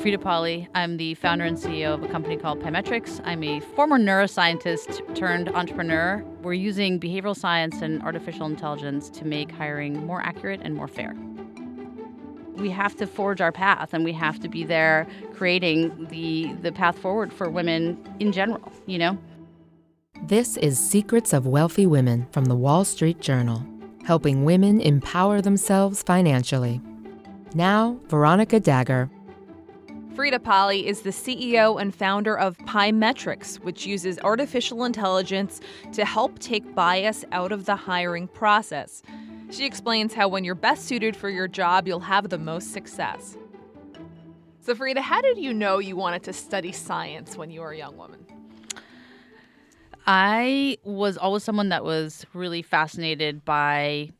Frida Polli. I'm the founder and CEO of a company called Pymetrics. I'm a former neuroscientist turned entrepreneur. We're using behavioral science and artificial intelligence to make hiring more accurate and more fair. We have to forge our path and we have to be there creating the the path forward for women in general, you know? This is Secrets of Wealthy Women from the Wall Street Journal, helping women empower themselves financially. Now, Veronica Dagher. Frida Polli is the CEO and founder of Pymetrics, which uses artificial intelligence to help take bias out of the hiring process. She explains how when you're best suited for your job, you'll have the most success. So, Frida, how did you know you wanted to study science when you were a young woman? I was always someone that was really fascinated by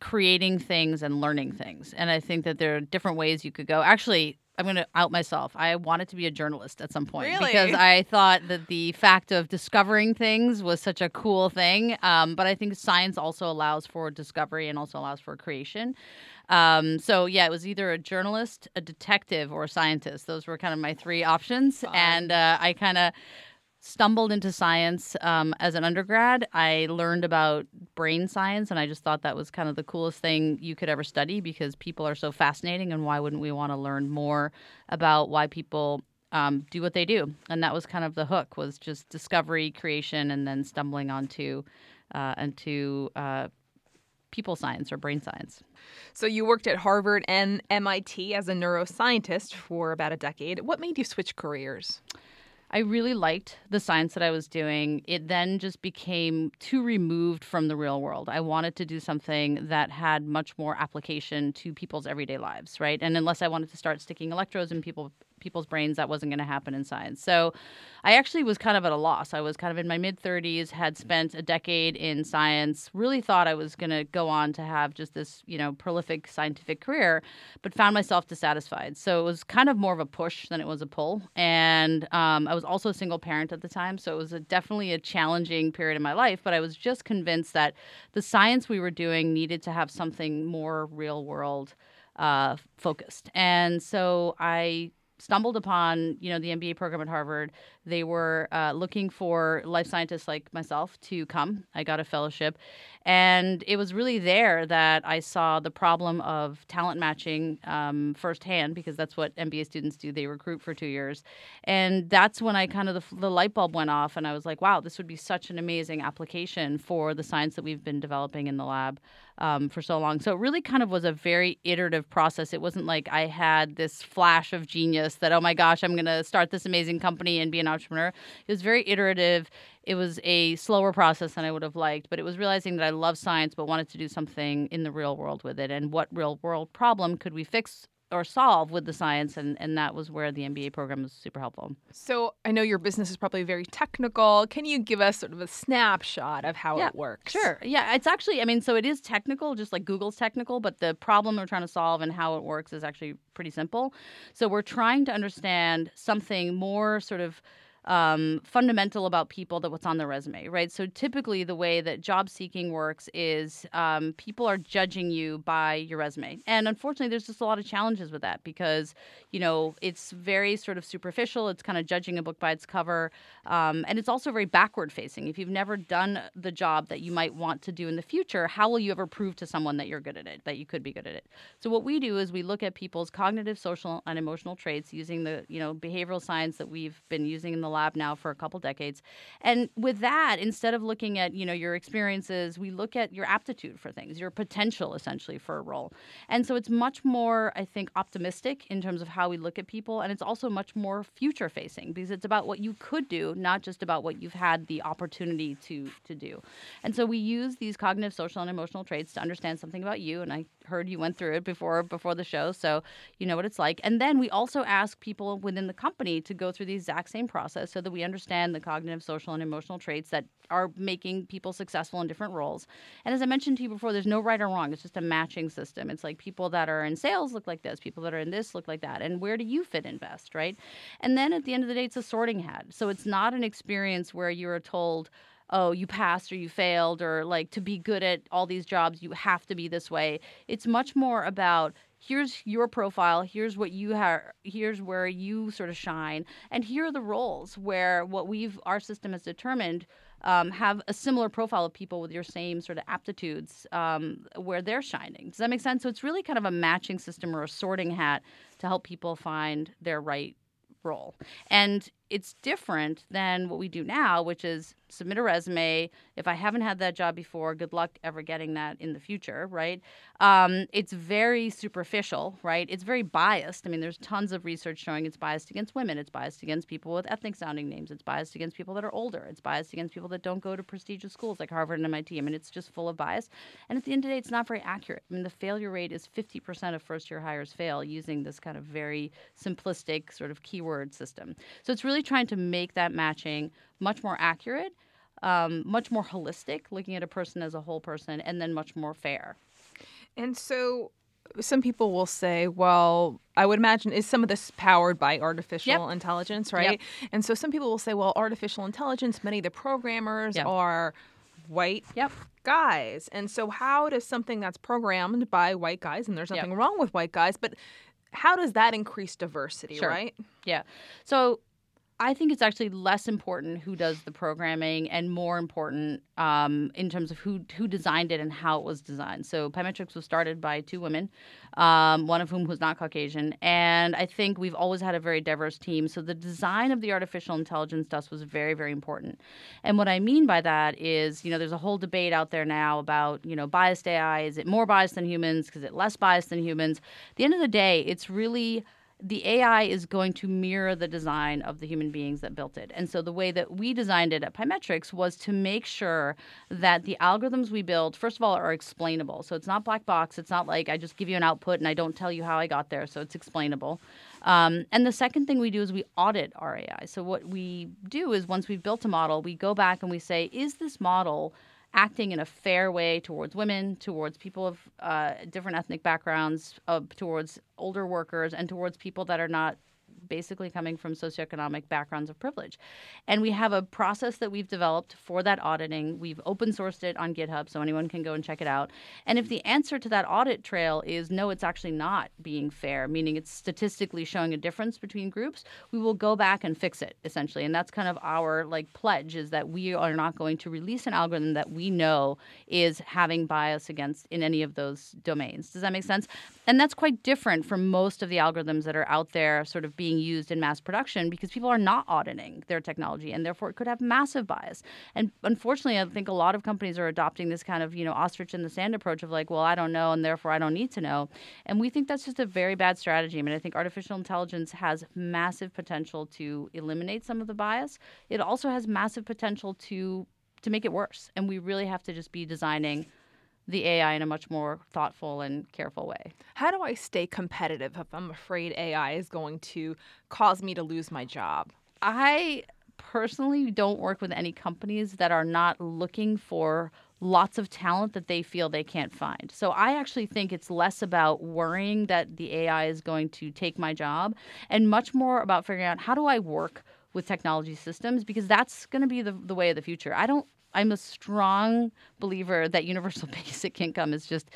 creating things and learning things. And I think that there are different ways you could go. Actually, I'm going to out myself. I wanted to be a journalist at some point really? because I thought that the fact of discovering things was such a cool thing. Um, but I think science also allows for discovery and also allows for creation. Um, so yeah, it was either a journalist, a detective, or a scientist. Those were kind of my three options, Fun. and uh, I kind of stumbled into science um, as an undergrad. I learned about brain science, and I just thought that was kind of the coolest thing you could ever study because people are so fascinating, and why wouldn't we want to learn more about why people um, do what they do? And that was kind of the hook was just discovery, creation, and then stumbling onto uh, into uh, people science or brain science. So you worked at Harvard and MIT as a neuroscientist for about a decade. What made you switch careers? I really liked the science that I was doing. It then just became too removed from the real world. I wanted to do something that had much more application to people's everyday lives, right? And unless I wanted to start sticking electrodes in people people's brains that wasn't going to happen in science. So I actually was kind of at a loss. I was kind of in my mid 30s, had spent a decade in science, really thought I was going to go on to have just this, you know, prolific scientific career, but found myself dissatisfied. So it was kind of more of a push than it was a pull. And um, I was also a single parent at the time. So it was a, definitely a challenging period in my life, but I was just convinced that the science we were doing needed to have something more real world uh, focused. And so I stumbled upon you know the MBA program at Harvard. They were uh, looking for life scientists like myself to come. I got a fellowship, and it was really there that I saw the problem of talent matching um, firsthand because that's what MBA students do. They recruit for two years, and that's when I kind of the, the light bulb went off, and I was like, wow, this would be such an amazing application for the science that we've been developing in the lab um, for so long. So it really kind of was a very iterative process. It wasn't like I had this flash of genius that, oh my gosh, I'm going to start this amazing company and be an. It was very iterative. It was a slower process than I would have liked, but it was realizing that I love science but wanted to do something in the real world with it. And what real world problem could we fix or solve with the science and, and that was where the MBA program was super helpful. So I know your business is probably very technical. Can you give us sort of a snapshot of how yeah, it works? Sure. Yeah, it's actually I mean, so it is technical, just like Google's technical, but the problem we're trying to solve and how it works is actually pretty simple. So we're trying to understand something more sort of um, fundamental about people that what's on their resume, right? So typically, the way that job seeking works is um, people are judging you by your resume, and unfortunately, there's just a lot of challenges with that because you know it's very sort of superficial. It's kind of judging a book by its cover, um, and it's also very backward facing. If you've never done the job that you might want to do in the future, how will you ever prove to someone that you're good at it, that you could be good at it? So what we do is we look at people's cognitive, social, and emotional traits using the you know behavioral science that we've been using in the lab now for a couple decades. And with that, instead of looking at, you know, your experiences, we look at your aptitude for things, your potential essentially for a role. And so it's much more, I think, optimistic in terms of how we look at people. And it's also much more future facing because it's about what you could do, not just about what you've had the opportunity to to do. And so we use these cognitive, social, and emotional traits to understand something about you. And I heard you went through it before before the show, so you know what it's like. And then we also ask people within the company to go through the exact same process so that we understand the cognitive, social, and emotional traits that are making people successful in different roles. And as I mentioned to you before, there's no right or wrong. It's just a matching system. It's like people that are in sales look like this, people that are in this look like that. And where do you fit in best, right? And then at the end of the day, it's a sorting hat. So it's not an experience where you are told, oh, you passed or you failed, or like to be good at all these jobs, you have to be this way. It's much more about here's your profile here's what you have here's where you sort of shine and here are the roles where what we've our system has determined um, have a similar profile of people with your same sort of aptitudes um, where they're shining. Does that make sense? So it's really kind of a matching system or a sorting hat to help people find their right role. And it's different than what we do now, which is submit a resume. If I haven't had that job before, good luck ever getting that in the future, right? Um, it's very superficial, right? It's very biased. I mean, there's tons of research showing it's biased against women, it's biased against people with ethnic sounding names, it's biased against people that are older, it's biased against people that don't go to prestigious schools like Harvard and MIT. I mean, it's just full of bias. And at the end of the day, it's not very accurate. I mean, the failure rate is 50% of first year hires fail using this kind of very simplistic sort of keyword system. So it's really trying to make that matching much more accurate, um, much more holistic, looking at a person as a whole person, and then much more fair. And so some people will say, well, I would imagine is some of this powered by artificial yep. intelligence, right? Yep. And so some people will say, well, artificial intelligence, many of the programmers yep. are white yep. guys. And so how does something that's programmed by white guys, and there's nothing wrong with white guys, but how does that increase diversity, sure. right? Yeah. So I think it's actually less important who does the programming and more important um, in terms of who who designed it and how it was designed. So PyMetrics was started by two women, um, one of whom was not Caucasian, and I think we've always had a very diverse team. So the design of the artificial intelligence stuff was very very important. And what I mean by that is, you know, there's a whole debate out there now about you know biased AI. Is it more biased than humans? Is it less biased than humans? At the end of the day, it's really the AI is going to mirror the design of the human beings that built it. And so the way that we designed it at Pymetrics was to make sure that the algorithms we build, first of all, are explainable. So it's not black box. It's not like I just give you an output and I don't tell you how I got there. So it's explainable. Um, and the second thing we do is we audit our AI. So what we do is once we've built a model, we go back and we say, is this model acting in a fair way towards women, towards people of uh, different ethnic backgrounds, uh, towards older workers, and towards people that are not basically coming from socioeconomic backgrounds of privilege. And we have a process that we've developed for that auditing. We've open sourced it on GitHub so anyone can go and check it out. And if the answer to that audit trail is no, it's actually not being fair, meaning it's statistically showing a difference between groups, we will go back and fix it essentially. And that's kind of our like pledge is that we are not going to release an algorithm that we know is having bias against in any of those domains. Does that make sense? And that's quite different from most of the algorithms that are out there sort of being used in mass production because people are not auditing their technology and therefore it could have massive bias. And unfortunately, I think a lot of companies are adopting this kind of, you know, ostrich in the sand approach of like, well, I don't know and therefore I don't need to know. And we think that's just a very bad strategy. I mean, I think artificial intelligence has massive potential to eliminate some of the bias. It also has massive potential to to make it worse. And we really have to just be designing the AI in a much more thoughtful and careful way. How do I stay competitive if I'm afraid AI is going to cause me to lose my job? I personally don't work with any companies that are not looking for lots of talent that they feel they can't find. So I actually think it's less about worrying that the AI is going to take my job and much more about figuring out how do I work with technology systems because that's going to be the, the way of the future. I don't I'm a strong believer that universal basic income is just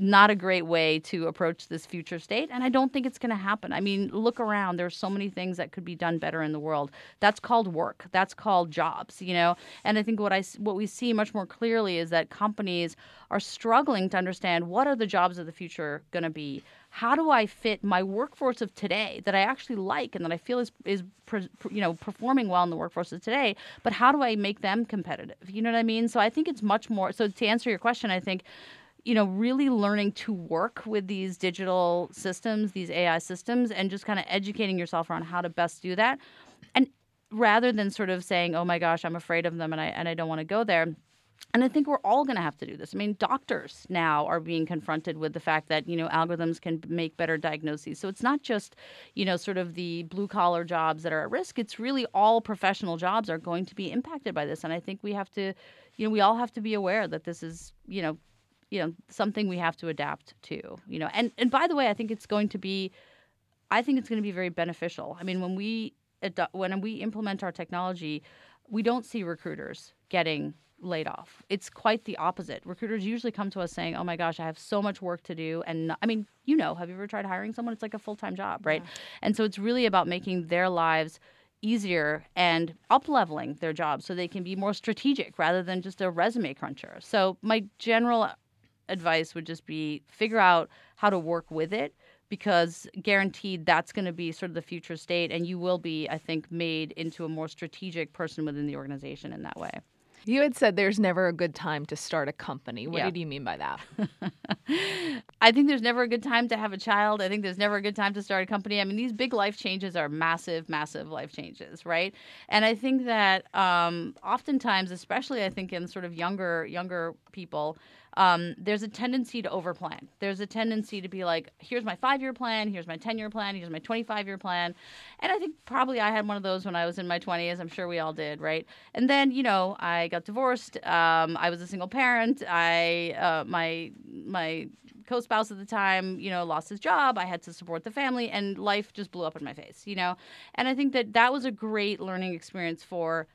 not a great way to approach this future state and i don't think it's going to happen i mean look around there's so many things that could be done better in the world that's called work that's called jobs you know and i think what i what we see much more clearly is that companies are struggling to understand what are the jobs of the future going to be how do I fit my workforce of today that I actually like and that I feel is is you know performing well in the workforce of today, but how do I make them competitive? You know what I mean? So I think it's much more. So to answer your question, I think you know, really learning to work with these digital systems, these AI systems, and just kind of educating yourself around how to best do that. And rather than sort of saying, "Oh my gosh, I'm afraid of them and I and I don't want to go there," And I think we're all going to have to do this. I mean, doctors now are being confronted with the fact that, you know, algorithms can make better diagnoses. So it's not just, you know, sort of the blue collar jobs that are at risk. It's really all professional jobs are going to be impacted by this. And I think we have to, you know, we all have to be aware that this is, you know, you know, something we have to adapt to, you know. And and by the way, I think it's going to be I think it's going to be very beneficial. I mean, when we when we implement our technology, we don't see recruiters getting laid off. It's quite the opposite. Recruiters usually come to us saying, "Oh my gosh, I have so much work to do." And not, I mean, you know, have you ever tried hiring someone? It's like a full-time job, right? Yeah. And so it's really about making their lives easier and up leveling their jobs so they can be more strategic rather than just a resume cruncher. So my general advice would just be figure out how to work with it because guaranteed that's going to be sort of the future state and you will be i think made into a more strategic person within the organization in that way you had said there's never a good time to start a company. What yeah. did you mean by that? I think there's never a good time to have a child. I think there's never a good time to start a company. I mean, these big life changes are massive, massive life changes, right? And I think that um, oftentimes, especially I think in sort of younger younger people, um, there's a tendency to overplan. There's a tendency to be like, here's my five year plan, here's my 10 year plan, here's my 25 year plan. And I think probably I had one of those when I was in my 20s. I'm sure we all did, right? And then, you know, I got divorced. Um, I was a single parent. I, uh, my, my, co-spouse at the time, you know, lost his job. I had to support the family, and life just blew up in my face, you know. And I think that that was a great learning experience for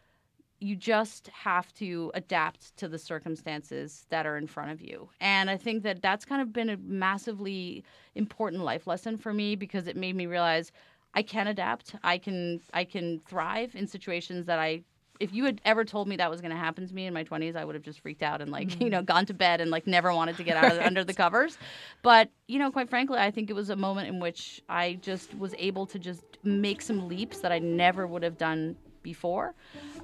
you just have to adapt to the circumstances that are in front of you. And I think that that's kind of been a massively important life lesson for me because it made me realize I can adapt. I can I can thrive in situations that I if you had ever told me that was going to happen to me in my 20s, I would have just freaked out and like, mm-hmm. you know, gone to bed and like never wanted to get out of the, under the covers. But, you know, quite frankly, I think it was a moment in which I just was able to just make some leaps that I never would have done before.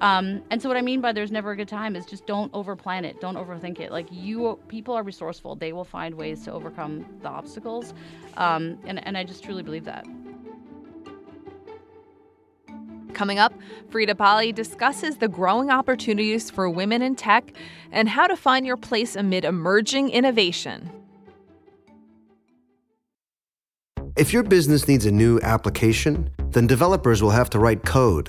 Um, and so what I mean by there's never a good time is just don't overplan it, don't overthink it. Like you, people are resourceful; they will find ways to overcome the obstacles, um, and and I just truly believe that. Coming up, Frida Polli discusses the growing opportunities for women in tech and how to find your place amid emerging innovation. If your business needs a new application, then developers will have to write code,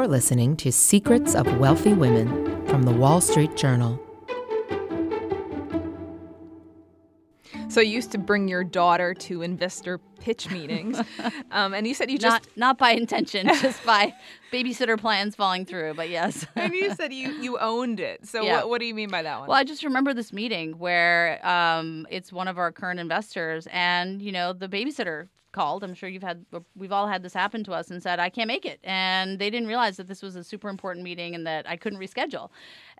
You're listening to Secrets of Wealthy Women from the Wall Street Journal. So you used to bring your daughter to investor pitch meetings, um, and you said you just not not by intention, just by babysitter plans falling through. But yes, and you said you you owned it. So yeah. what, what do you mean by that one? Well, I just remember this meeting where um, it's one of our current investors, and you know the babysitter called. I'm sure you've had, we've all had this happen to us and said, I can't make it. And they didn't realize that this was a super important meeting and that I couldn't reschedule.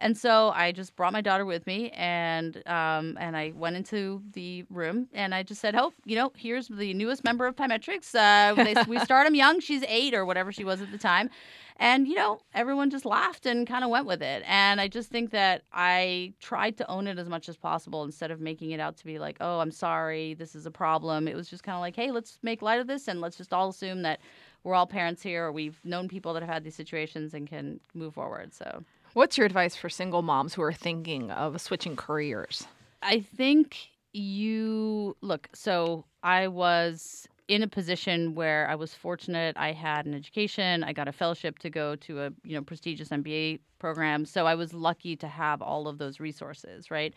And so I just brought my daughter with me and, um, and I went into the room and I just said, Oh, you know, here's the newest member of Pymetrics. Uh, they, we start them young. She's eight or whatever she was at the time. And, you know, everyone just laughed and kind of went with it. And I just think that I tried to own it as much as possible instead of making it out to be like, oh, I'm sorry, this is a problem. It was just kind of like, hey, let's make light of this and let's just all assume that we're all parents here or we've known people that have had these situations and can move forward. So, what's your advice for single moms who are thinking of switching careers? I think you look, so I was in a position where I was fortunate. I had an education. I got a fellowship to go to a you know prestigious MBA program. So I was lucky to have all of those resources. Right.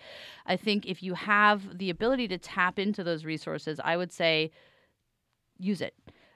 I think if you have the ability to tap into those resources, I would say use it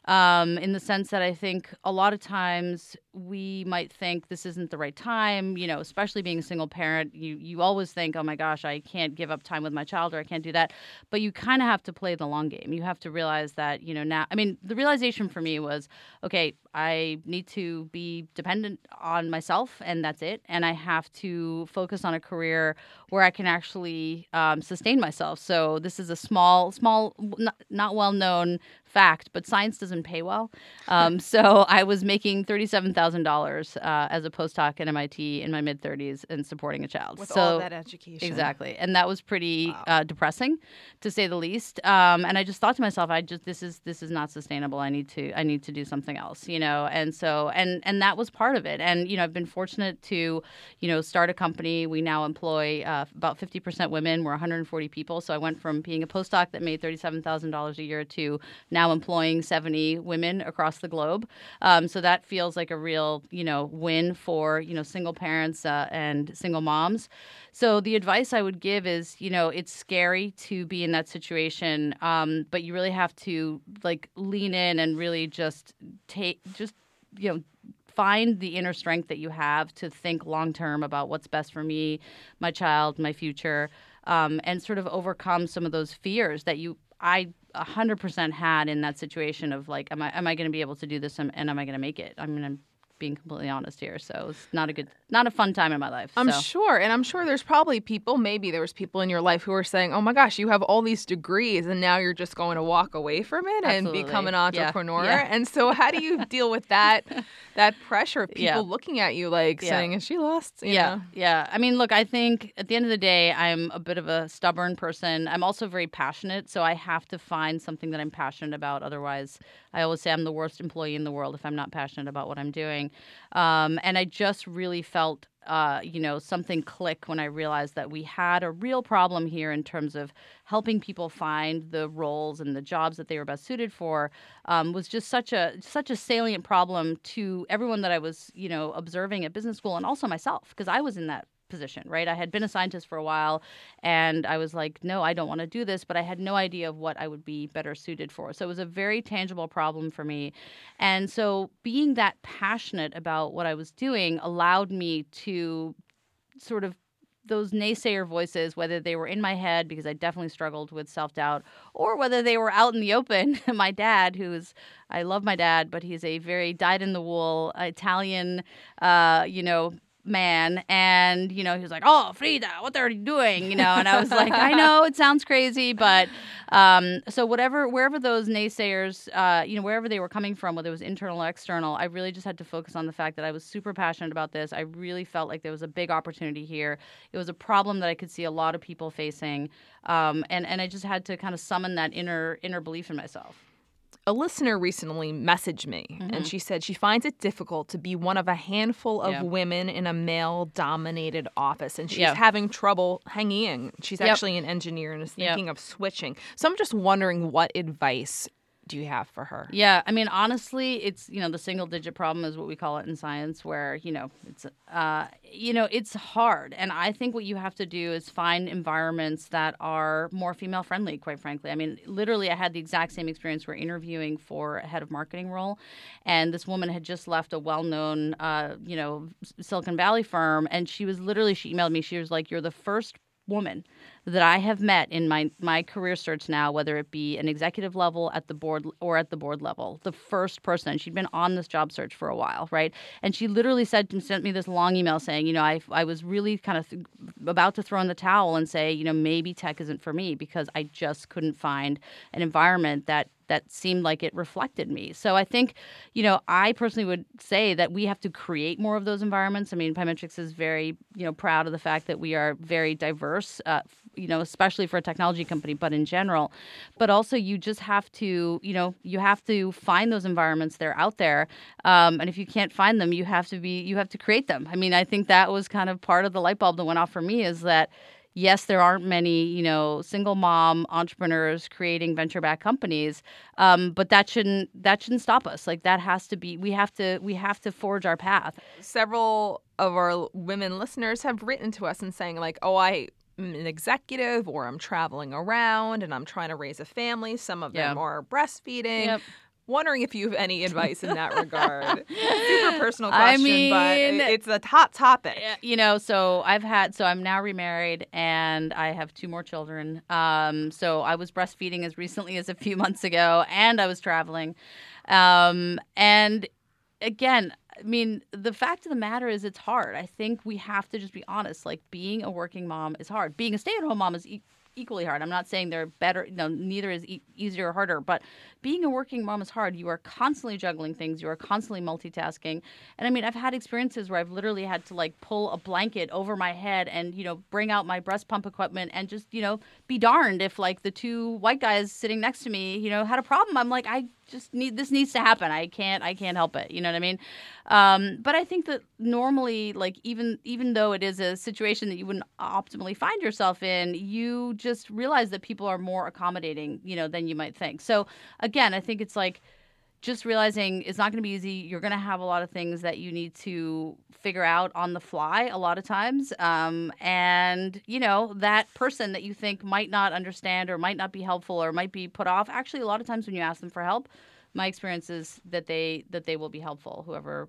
um, in the sense that I think a lot of times we might think this isn't the right time. You know, especially being a single parent, you you always think, oh my gosh, I can't give up time with my child or I can't do that. But you kind of have to play the long game. You have to realize that you know now. I mean, the realization for me was, okay, I need to be dependent on myself, and that's it. And I have to focus on a career where I can actually um, sustain myself. So this is a small, small, not, not well known fact, but science doesn't pay well. Um, so I was making thirty-seven thousand thousand uh, dollars as a postdoc at MIT in my mid thirties and supporting a child. With so all that education, exactly, and that was pretty Wow. uh, depressing, to say the least. Um, and I just thought to myself, I just this is this is not sustainable. I need to I need to do something else, you know. And so and and that was part of it. And you know, I've been fortunate to, you know, start a company. We now employ uh, about fifty percent women. We're 140 people. So I went from being a postdoc that made thirty-seven thousand dollars a year to now employing 70 women across the globe. Um, so that feels like a real, you know, win for you know single parents uh, and single moms. So the advice I would give is, you know, it's scary to be in that situation, um, but you really have to like lean in and really just take, just you know, find the inner strength that you have to think long term about what's best for me, my child, my future, um, and sort of overcome some of those fears that you I 100% had in that situation of like, am I am I going to be able to do this and, and am I going to make it? I mean, I'm being completely honest here, so it's not a good, not a fun time in my life. I'm so. sure, and I'm sure there's probably people. Maybe there was people in your life who were saying, "Oh my gosh, you have all these degrees, and now you're just going to walk away from it and become an Yeah. entrepreneur." Yeah. And so, how do you deal with that that pressure of people Yeah. looking at you like Yeah. saying, "Is she lost?" You yeah, know? yeah. I mean, look, I think at the end of the day, I'm a bit of a stubborn person. I'm also very passionate, so I have to find something that I'm passionate about. Otherwise, I always say I'm the worst employee in the world if I'm not passionate about what I'm doing. Um, and I just really felt. Uh, you know, something click when I realized that we had a real problem here in terms of helping people find the roles and the jobs that they were best suited for. Um, was just such a such a salient problem to everyone that I was, you know, observing at business school and also myself because I was in that position, right? I had been a scientist for a while and I was like, no, I don't want to do this, but I had no idea of what I would be better suited for. So it was a very tangible problem for me. And so being that passionate about what I was doing allowed me to sort of those naysayer voices, whether they were in my head because I definitely struggled with self doubt, or whether they were out in the open. my dad, who's I love my dad, but he's a very dyed in the wool Italian, uh, you know, man and you know he was like oh frida what are you doing? You know and i was like i know it sounds crazy but um, so whatever wherever those naysayers uh, you know wherever they were coming from whether it was internal or external i really just had to focus on the fact that i was super passionate about this. I really felt like there was a big opportunity here. It was a problem that i could see a lot of people facing um, and and i just had to kind of summon that inner inner belief in myself A listener recently messaged me, and mm-hmm. she said she finds it difficult to be one of a handful of Yeah. women in a male-dominated office, and she's Yeah. having trouble hanging in. She's Yep. actually an engineer and is Yep. thinking of switching. So I'm just wondering, what advice do you have for her? Yeah, I mean, honestly, it's you know the single digit problem is what we call it in science, where you know it's uh, you know it's hard, and I think what you have to do is find environments that are more female friendly. Quite frankly, I mean, literally, I had the exact same experience. We're interviewing for a head of marketing role, and this woman had just left a well known uh, you know Silicon Valley firm, and she was literally she emailed me. She was like, "You're the first woman that I have met in my my career search now, whether it be an executive level at the board or at the board level, the first person. and She'd been on this job search for a while, right? And she literally said sent me this long email saying, you know, I I was really kind of th- about to throw in the towel and say, you know, maybe tech isn't for me because I just couldn't find an environment that that seemed like it reflected me. So I think, you know, I personally would say that we have to create more of those environments. I mean, Pymetrics is very, you know, proud of the fact that we are very diverse, uh, you know, especially for a technology company, but in general. But also, you just have to, you know, you have to find those environments. They're out there, um, and if you can't find them, you have to be, you have to create them. I mean, I think that was kind of part of the light bulb that went off for me is that yes, there aren't many, you know, single mom entrepreneurs creating venture backed companies, um, but that shouldn't that shouldn't stop us. Like that has to be we have to we have to forge our path. Several of our women listeners have written to us and saying like, "Oh, I an executive or I'm traveling around and I'm trying to raise a family. Some of them are breastfeeding." Yep. Wondering if you have any advice in that regard. Super personal question, but mean- it- it's a hot topic. You know, so I've had, so I'm now remarried and I have two more children. Um, so I was breastfeeding as recently as a few months ago and I was traveling. Um, and again, I mean, the fact of the matter is it's hard. I think we have to just be honest. Like being a working mom is hard. Being a stay at home mom is e- equally hard. I'm not saying they're better. No, neither is e- easier or harder. But being a working mom is hard. You are constantly juggling things. You are constantly multitasking. And I mean, I've had experiences where I've literally had to like pull a blanket over my head and you know bring out my breast pump equipment and just you know be darned if like the two white guys sitting next to me you know had a problem. I'm like I just need this needs to happen. I can't I can't help it. You know what I mean? Um, but I think that normally, like even even though it is a situation that you wouldn't optimally find yourself in, you just realize that people are more accommodating, you know, than you might think. So again, I think it's like just realizing it's not going to be easy. You're going to have a lot of things that you need to figure out on the fly a lot of times. Um, and, you know, that person that you think might not understand or might not be helpful or might be put off, actually, a lot of times when you ask them for help, my experience is that they that they will be helpful whoever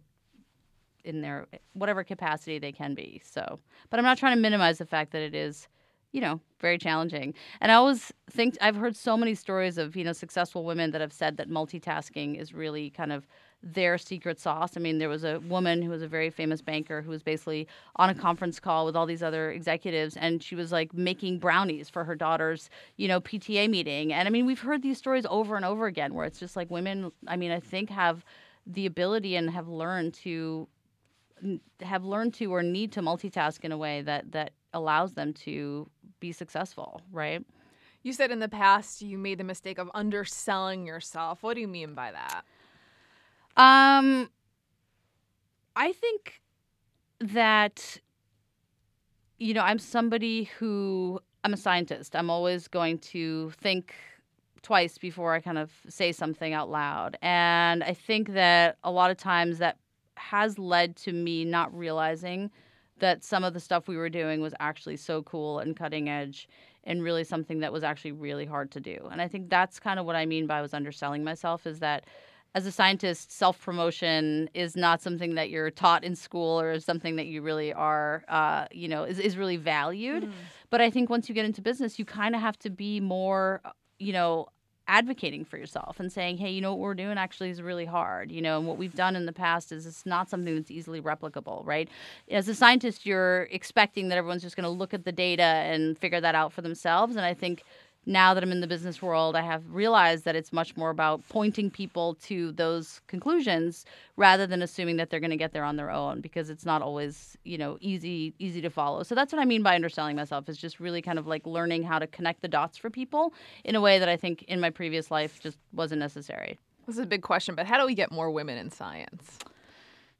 in their whatever capacity they can be so but i'm not trying to minimize the fact that it is you know, very challenging. And I always think I've heard so many stories of, you know, successful women that have said that multitasking is really kind of their secret sauce. I mean, there was a woman who was a very famous banker who was basically on a conference call with all these other executives and she was like making brownies for her daughter's, you know, PTA meeting. And I mean, we've heard these stories over and over again where it's just like women, I mean, I think have the ability and have learned to have learned to or need to multitask in a way that that allows them to be successful, right? You said in the past you made the mistake of underselling yourself. What do you mean by that? Um I think that you know, I'm somebody who I'm a scientist. I'm always going to think twice before I kind of say something out loud. And I think that a lot of times that has led to me not realizing that some of the stuff we were doing was actually so cool and cutting edge and really something that was actually really hard to do. And I think that's kind of what I mean by I was underselling myself is that as a scientist, self promotion is not something that you're taught in school or something that you really are, uh, you know, is, is really valued. Mm. But I think once you get into business, you kind of have to be more, you know, advocating for yourself and saying, hey, you know what we're doing actually is really hard. You know, and what we've done in the past is it's not something that's easily replicable, right? As a scientist, you're expecting that everyone's just going to look at the data and figure that out for themselves. And I think now that I'm in the business world, I have realized that it's much more about pointing people to those conclusions rather than assuming that they're going to get there on their own because it's not always, you know, easy easy to follow. So that's what I mean by underselling myself is just really kind of like learning how to connect the dots for people in a way that I think in my previous life just wasn't necessary. This is a big question, but how do we get more women in science?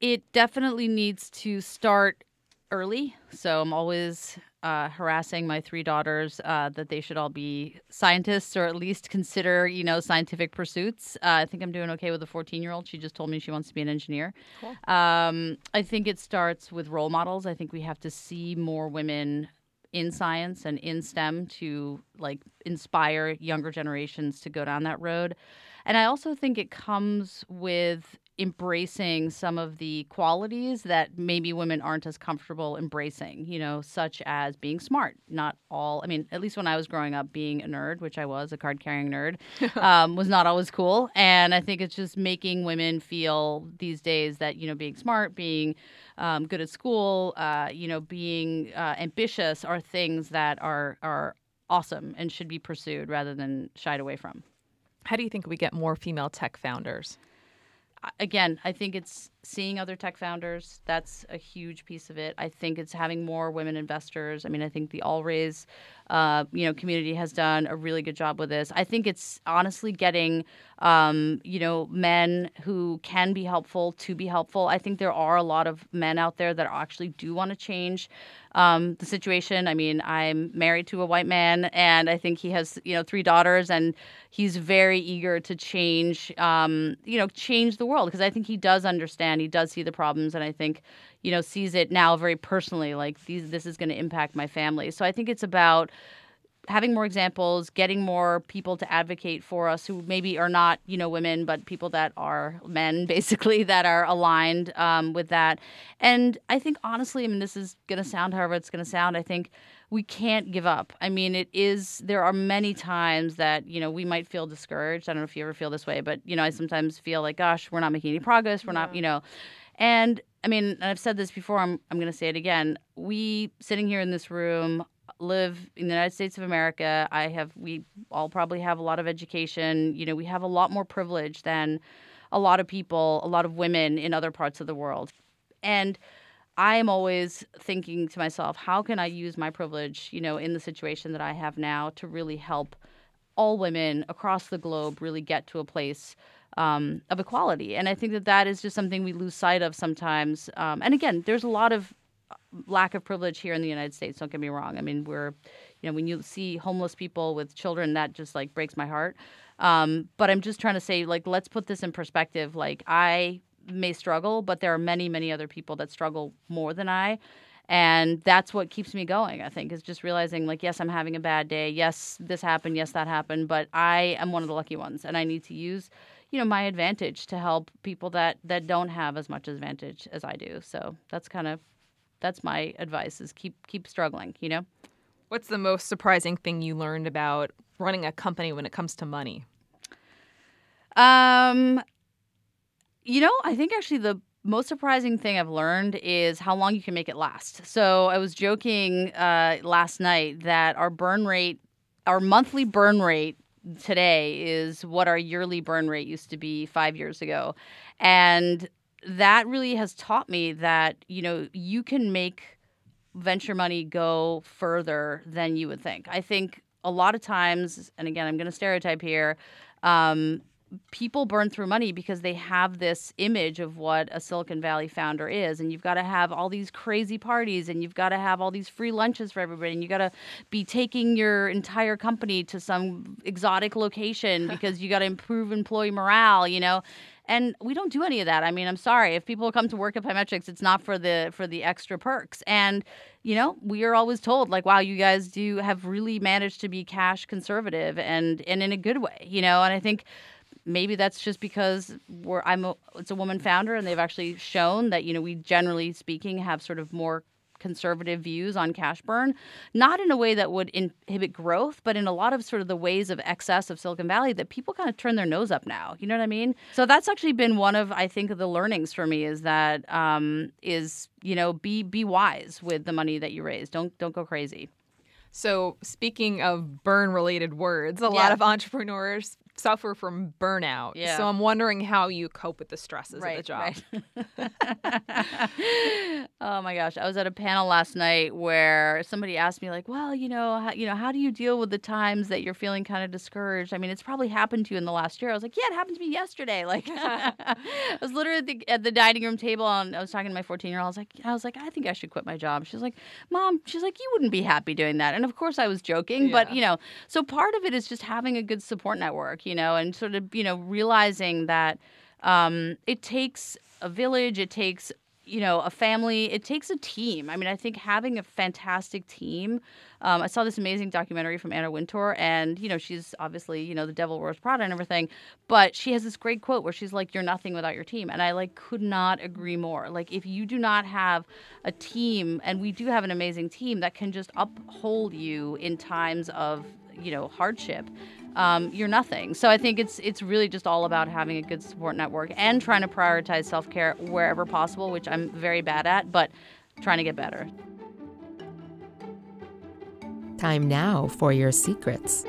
It definitely needs to start early. So I'm always uh, harassing my three daughters uh, that they should all be scientists or at least consider, you know, scientific pursuits. Uh, I think I'm doing okay with a 14 year old. She just told me she wants to be an engineer. Cool. Um, I think it starts with role models. I think we have to see more women in science and in STEM to like inspire younger generations to go down that road. And I also think it comes with embracing some of the qualities that maybe women aren't as comfortable embracing, you know, such as being smart. Not all, I mean, at least when I was growing up, being a nerd, which I was, a card carrying nerd, um, was not always cool. And I think it's just making women feel these days that, you know, being smart, being um, good at school, uh, you know, being uh, ambitious are things that are, are awesome and should be pursued rather than shied away from. How do you think we get more female tech founders? Again, I think it's seeing other tech founders. That's a huge piece of it. I think it's having more women investors. I mean, I think the All Raise, uh, you know, community has done a really good job with this. I think it's honestly getting, um, you know, men who can be helpful to be helpful. I think there are a lot of men out there that actually do want to change um, the situation. I mean, I'm married to a white man, and I think he has, you know, three daughters, and he's very eager to change, um, you know, change the world because I think he does understand, he does see the problems, and I think, you know, sees it now very personally, like these, this is going to impact my family. So I think it's about having more examples, getting more people to advocate for us who maybe are not, you know, women, but people that are men, basically, that are aligned um, with that. And I think, honestly, I mean, this is going to sound however it's going to sound. I think we can't give up. I mean, it is, there are many times that, you know, we might feel discouraged. I don't know if you ever feel this way, but, you know, I sometimes feel like, gosh, we're not making any progress. We're yeah. not, you know, and I mean, I've said this before, I'm, I'm going to say it again. We, sitting here in this room, live in the United States of America. I have, we all probably have a lot of education. You know, we have a lot more privilege than a lot of people, a lot of women in other parts of the world. And I am always thinking to myself, how can I use my privilege, you know, in the situation that I have now to really help all women across the globe really get to a place um, of equality? And I think that that is just something we lose sight of sometimes. Um, and again, there's a lot of uh, lack of privilege here in the United States. Don't get me wrong. I mean, we're, you know, when you see homeless people with children, that just like breaks my heart. Um, but I'm just trying to say, like, let's put this in perspective. Like, I may struggle, but there are many, many other people that struggle more than I. And that's what keeps me going, I think, is just realizing, like, yes, I'm having a bad day. Yes, this happened. Yes, that happened. But I am one of the lucky ones. And I need to use, you know, my advantage to help people that, that don't have as much advantage as I do. So that's kind of, that's my advice is keep, keep struggling, you know? What's the most surprising thing you learned about running a company when it comes to money? Um, you know, I think actually the most surprising thing I've learned is how long you can make it last. So I was joking uh, last night that our burn rate, our monthly burn rate today is what our yearly burn rate used to be five years ago. And that really has taught me that, you know, you can make venture money go further than you would think. I think a lot of times, and again, I'm going to stereotype here, um, people burn through money because they have this image of what a Silicon Valley founder is. And you've got to have all these crazy parties and you've got to have all these free lunches for everybody. And you got to be taking your entire company to some exotic location because you got to improve employee morale, you know? and we don't do any of that. I mean, I'm sorry if people come to work at Pymetrics, it's not for the for the extra perks. And you know, we are always told like, wow, you guys do have really managed to be cash conservative and and in a good way, you know. And I think maybe that's just because we're I'm a, it's a woman founder and they've actually shown that you know we generally speaking have sort of more conservative views on cash burn not in a way that would inhibit growth but in a lot of sort of the ways of excess of silicon valley that people kind of turn their nose up now. You know what i mean? So that's actually been one of i think the learnings for me is that um, is you know be be wise with the money that you raise. Don't don't go crazy. So, speaking of burn related words, a yeah. lot of entrepreneurs suffer from burnout. Yeah. So I'm wondering how you cope with the stresses right, of the job. Right. oh my gosh, I was at a panel last night where somebody asked me like, "Well, you know, how, you know, how do you deal with the times that you're feeling kind of discouraged? I mean, it's probably happened to you in the last year." I was like, "Yeah, it happened to me yesterday." Like, I was literally at the, at the, dining room table and I was talking to my 14 year old. I was like, I was like, I think I should quit my job. She's like, "Mom," she's like, "You wouldn't be happy doing that." And of course, I was joking, yeah. but you know, so part of it is just having a good support network, you know, and sort of you know realizing that um, it takes a village, it takes you know a family, it takes a team. I mean, I think having a fantastic team. Um, I saw this amazing documentary from Anna Wintour, and you know she's obviously you know the Devil Wears Prada and everything, but she has this great quote where she's like, "You're nothing without your team," and I like could not agree more. Like if you do not have a team, and we do have an amazing team that can just uphold you in times of you know hardship um, you're nothing. So I think it's it's really just all about having a good support network and trying to prioritize self care wherever possible, which I'm very bad at, but trying to get better. Time now for your secrets.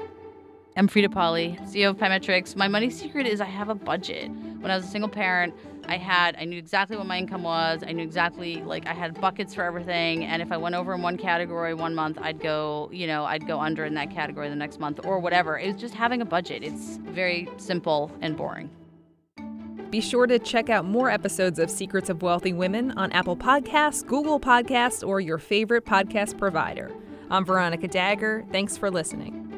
I'm Frida Polli, CEO of Pymetrics. My money secret is I have a budget. When I was a single parent, I had I knew exactly what my income was. I knew exactly like I had buckets for everything and if I went over in one category one month, I'd go, you know, I'd go under in that category the next month or whatever. It was just having a budget. It's very simple and boring. Be sure to check out more episodes of Secrets of Wealthy Women on Apple Podcasts, Google Podcasts, or your favorite podcast provider. I'm Veronica Dagher. Thanks for listening.